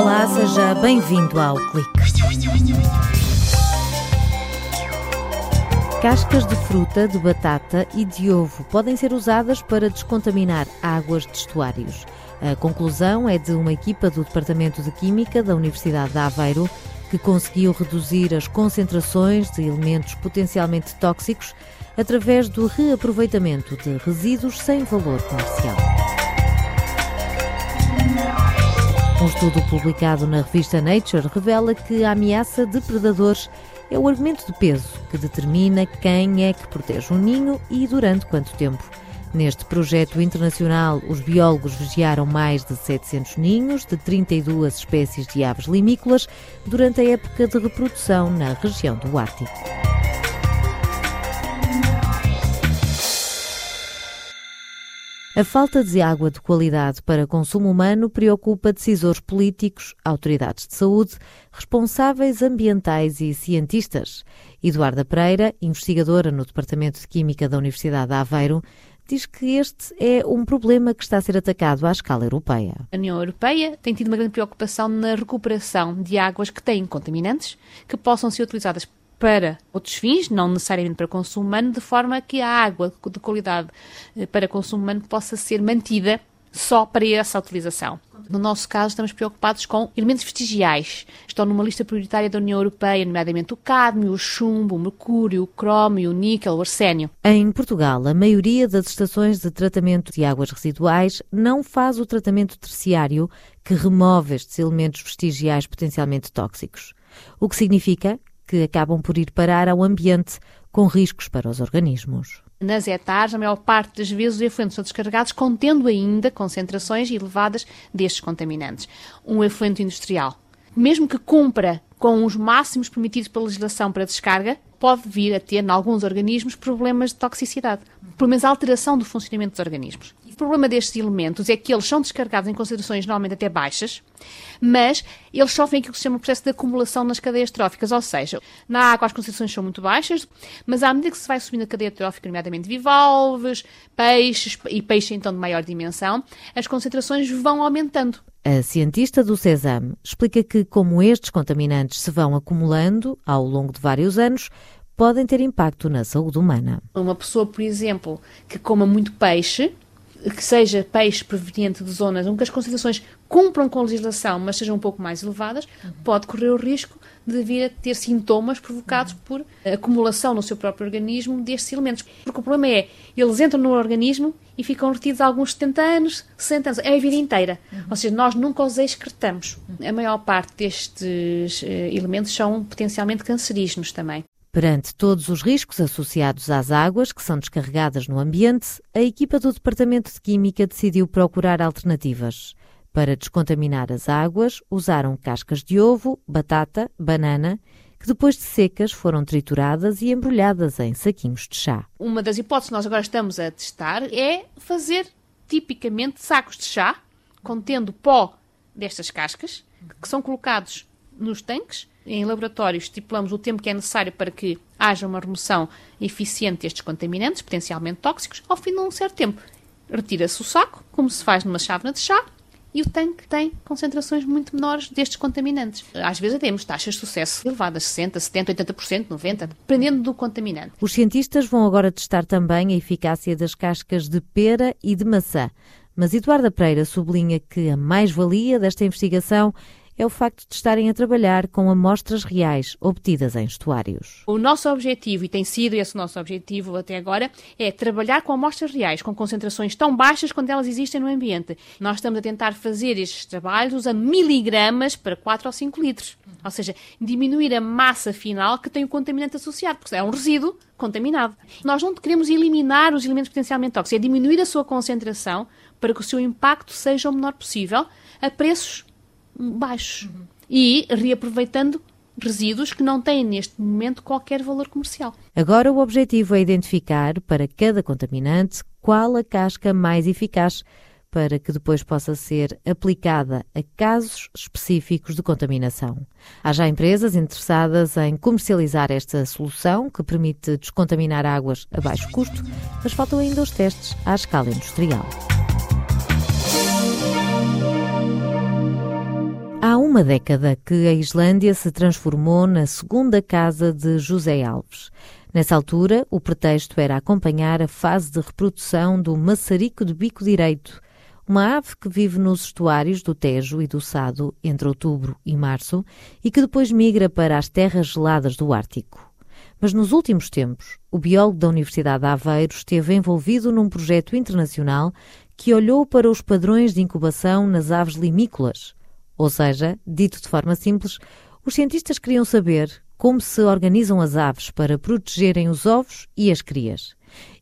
Olá, seja bem-vindo ao Clique. Cascas de fruta, de batata e de ovo podem ser usadas para descontaminar águas de estuários. A conclusão é de uma equipa do Departamento de Química da Universidade de Aveiro que conseguiu reduzir as concentrações de elementos potencialmente tóxicos através do reaproveitamento de resíduos sem valor comercial. Um estudo publicado na revista Nature revela que a ameaça de predadores é o argumento de peso que determina quem é que protege um ninho e durante quanto tempo. Neste projeto internacional, os biólogos vigiaram mais de 700 ninhos de 32 espécies de aves limícolas durante a época de reprodução na região do Ártico. A falta de água de qualidade para consumo humano preocupa decisores políticos, autoridades de saúde, responsáveis ambientais e cientistas. Eduarda Pereira, investigadora no Departamento de Química da Universidade de Aveiro, diz que este é um problema que está a ser atacado à escala europeia. A União Europeia tem tido uma grande preocupação na recuperação de águas que têm contaminantes que possam ser utilizadas para outros fins, não necessariamente para consumo humano, de forma que a água de qualidade eh, para consumo humano possa ser mantida só para essa utilização. No nosso caso, estamos preocupados com elementos vestigiais. Estão numa lista prioritária da União Europeia, nomeadamente o cádmio, o chumbo, o mercúrio, o cromio, o níquel, o arsénio. Em Portugal, a maioria das estações de tratamento de águas residuais não faz o tratamento terciário que remove estes elementos vestigiais potencialmente tóxicos. O que significa que acabam por ir parar ao ambiente com riscos para os organismos. Nas hectares, a maior parte das vezes os efluentes são descarregados contendo ainda concentrações elevadas destes contaminantes. Um efluente industrial, mesmo que cumpra com os máximos permitidos pela legislação para descarga, pode vir a ter, em alguns organismos, problemas de toxicidade, pelo menos alteração do funcionamento dos organismos problema destes elementos é que eles são descarregados em concentrações normalmente até baixas, mas eles sofrem aquilo que se chama o processo de acumulação nas cadeias tróficas, ou seja, na água as concentrações são muito baixas, mas à medida que se vai subindo a cadeia trófica, nomeadamente bivalves, peixes e peixes então de maior dimensão, as concentrações vão aumentando. A cientista do CESAM explica que, como estes contaminantes se vão acumulando ao longo de vários anos, podem ter impacto na saúde humana. Uma pessoa, por exemplo, que coma muito peixe, que seja peixe proveniente de zonas onde as concentrações cumpram com a legislação, mas sejam um pouco mais elevadas, uhum. pode correr o risco de vir a ter sintomas provocados uhum. por acumulação no seu próprio organismo destes elementos. Porque o problema é, eles entram no organismo e ficam retidos alguns 70 anos, 60 anos, é a vida inteira. Uhum. Ou seja, nós nunca os excretamos. Uhum. A maior parte destes uh, elementos são potencialmente cancerígenos também. Perante todos os riscos associados às águas que são descarregadas no ambiente, a equipa do Departamento de Química decidiu procurar alternativas. Para descontaminar as águas, usaram cascas de ovo, batata, banana, que depois de secas foram trituradas e embrulhadas em saquinhos de chá. Uma das hipóteses que nós agora estamos a testar é fazer tipicamente sacos de chá contendo pó destas cascas, que são colocados nos tanques em laboratório estipulamos o tempo que é necessário para que haja uma remoção eficiente destes contaminantes, potencialmente tóxicos, ao fim de um certo tempo. Retira-se o saco, como se faz numa chávena de chá, e o tanque tem concentrações muito menores destes contaminantes. Às vezes temos taxas de sucesso elevadas, 60%, 70%, 80%, 90%, dependendo do contaminante. Os cientistas vão agora testar também a eficácia das cascas de pera e de maçã. Mas Eduarda Pereira sublinha que a mais-valia desta investigação é o facto de estarem a trabalhar com amostras reais obtidas em estuários. O nosso objetivo, e tem sido esse o nosso objetivo até agora, é trabalhar com amostras reais, com concentrações tão baixas quanto elas existem no ambiente. Nós estamos a tentar fazer estes trabalhos usando miligramas para 4 ou 5 litros. Ou seja, diminuir a massa final que tem o contaminante associado, porque é um resíduo contaminado. Nós não queremos eliminar os elementos potencialmente tóxicos, é diminuir a sua concentração para que o seu impacto seja o menor possível a preços baixos. E reaproveitando resíduos que não têm neste momento qualquer valor comercial. Agora o objetivo é identificar para cada contaminante qual a casca mais eficaz para que depois possa ser aplicada a casos específicos de contaminação. Há já empresas interessadas em comercializar esta solução que permite descontaminar águas a baixo custo, mas faltam ainda os testes à escala industrial. Uma década que a Islândia se transformou na segunda casa de José Alves. Nessa altura, o pretexto era acompanhar a fase de reprodução do maçarico de bico direito, uma ave que vive nos estuários do Tejo e do Sado entre outubro e março e que depois migra para as terras geladas do Ártico. Mas nos últimos tempos, o biólogo da Universidade de Aveiro esteve envolvido num projeto internacional que olhou para os padrões de incubação nas aves limícolas. Ou seja, dito de forma simples, os cientistas queriam saber como se organizam as aves para protegerem os ovos e as crias.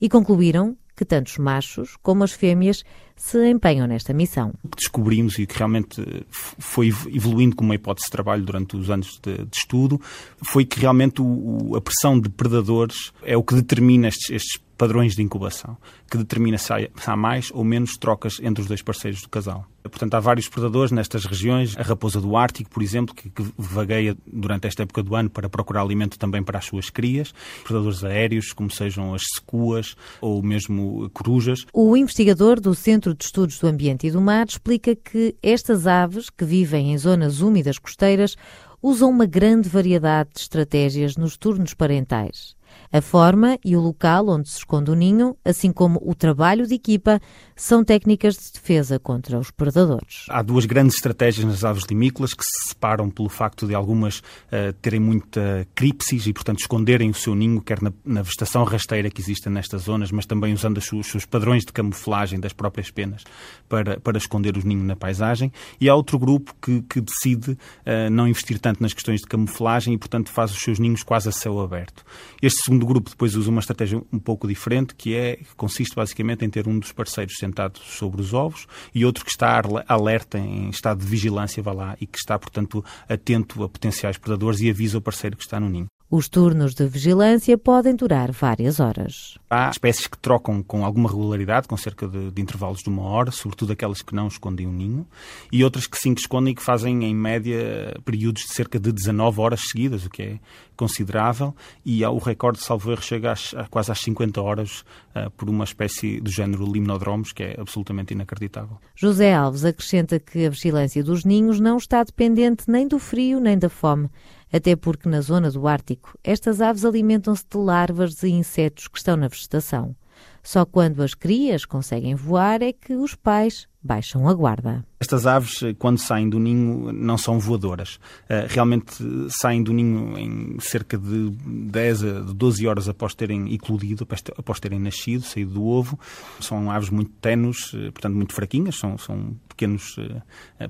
E concluíram que tanto os machos como as fêmeas se empenham nesta missão. O que descobrimos e que realmente foi evoluindo como uma hipótese de trabalho durante os anos de, de estudo foi que realmente o, a pressão de predadores é o que determina estes, estes padrões de incubação, que determina se há, mais ou menos trocas entre os dois parceiros do casal. Portanto, há vários predadores nestas regiões. A raposa do Ártico, por exemplo, que, que vagueia durante esta época do ano para procurar alimento também para as suas crias. Predadores aéreos, como sejam as secuas ou mesmo corujas. O investigador do Centro de Estudos do Ambiente e do Mar explica que estas aves, que vivem em zonas úmidas costeiras, usam uma grande variedade de estratégias nos turnos parentais. A forma e o local onde se esconde o ninho, assim como o trabalho de equipa, são técnicas de defesa contra os predadores. Há duas grandes estratégias nas aves limícolas que se separam pelo facto de algumas uh, terem muita cripsis e, portanto, esconderem o seu ninho, quer na, na vegetação rasteira que existe nestas zonas, mas também usando os seus, padrões de camuflagem das próprias penas para, para esconder os ninhos na paisagem. E há outro grupo que, que decide uh, não investir tanto nas questões de camuflagem e, portanto, faz os seus ninhos quase a céu aberto. Este segundo grupo depois usa uma estratégia um pouco diferente, que é que consiste basicamente em ter um dos parceiros sobre os ovos e outro que está alerta em estado de vigilância, vá lá, e que está, portanto, atento a potenciais predadores e avisa o parceiro que está no ninho. Os turnos de vigilância podem durar várias horas. Há espécies que trocam com alguma regularidade, com cerca de, de, intervalos de uma hora, sobretudo aquelas que não escondem o um ninho, e outras que sim que escondem e que fazem, em média, períodos de cerca de 19 horas seguidas, o que é considerável, e o recorde, salvo erro, chega às, a quase às 50 horas uh, por uma espécie do género limnodromos, que é absolutamente inacreditável. José Alves acrescenta que a vigilância dos ninhos não está dependente nem do frio nem da fome até porque na zona do Ártico estas aves alimentam-se de larvas e insetos que estão na vegetação. Só quando as crias conseguem voar é que os pais baixam a guarda. Estas aves, eh, quando saem do ninho, não são voadoras. Eh, realmente saem do ninho em cerca de 10 a 12 horas após terem eclodido, após terem nascido, saído do ovo. São aves muito tenues, eh, portanto muito fraquinhas, são, são pequenos,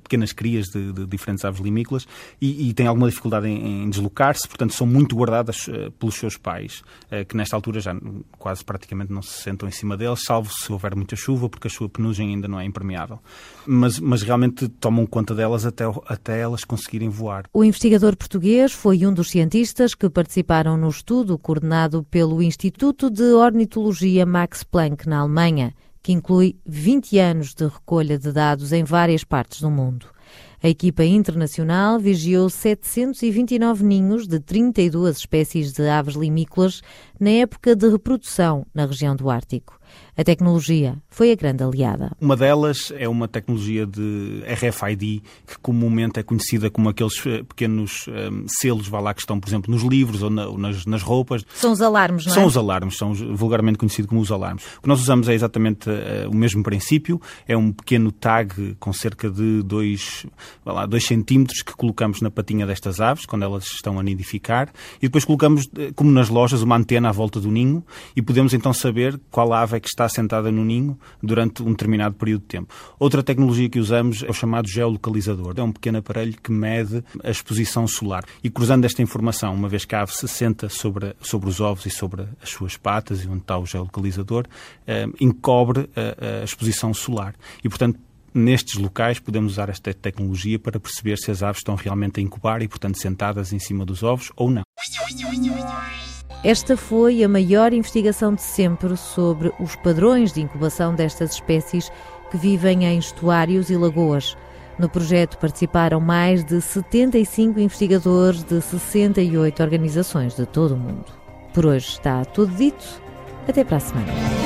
pequenas crias de, de diferentes aves limícolas e, e têm alguma dificuldade em, em deslocar-se, portanto são muito guardadas pelos seus pais, que nesta altura já quase praticamente não se sentam em cima deles, salvo se houver muita chuva, porque a sua penugem ainda não é impermeável. Mas, mas realmente tomam conta delas até, até elas conseguirem voar. O investigador português foi um dos cientistas que participaram no estudo coordenado pelo Instituto de Ornitologia Max Planck, na Alemanha, que inclui 20 anos de recolha de dados em várias partes do mundo. A equipa internacional vigiou 729 ninhos de 32 espécies de aves limícolas na época de reprodução na região do Ártico. A tecnologia foi a grande aliada. Uma delas é uma tecnologia de RFID, que comumente é conhecida como aqueles eh, pequenos um, eh, selos, vá lá, que estão, por exemplo, nos livros ou, na, ou nas, nas, roupas. São os alarmes, não é? São os alarmes, são vulgarmente conhecidos como os alarmes. O que nós usamos é exatamente uh, o mesmo princípio, é um pequeno tag com cerca de 2 centímetros que colocamos na patinha destas aves, quando elas estão a nidificar, e depois colocamos, como nas lojas, uma antena à volta do ninho, e podemos então saber qual ave é que está sentada no ninho durante um determinado período de tempo. Outra tecnologia que usamos é o chamado geolocalizador. É um pequeno aparelho que mede a exposição solar. E cruzando esta informação, uma vez que a ave se senta sobre, sobre os ovos e sobre as suas patas e onde está o geolocalizador, eh, encobre a, a exposição solar. E, portanto, nestes locais podemos usar esta tecnologia para perceber se as aves estão realmente a incubar e, portanto, sentadas em cima dos ovos ou não. Esta foi a maior investigação de sempre sobre os padrões de incubação destas espécies que vivem em estuários e lagoas. No projeto participaram mais de 75 investigadores de 68 organizações de todo o mundo. Por hoje está tudo dito. Até para a semana.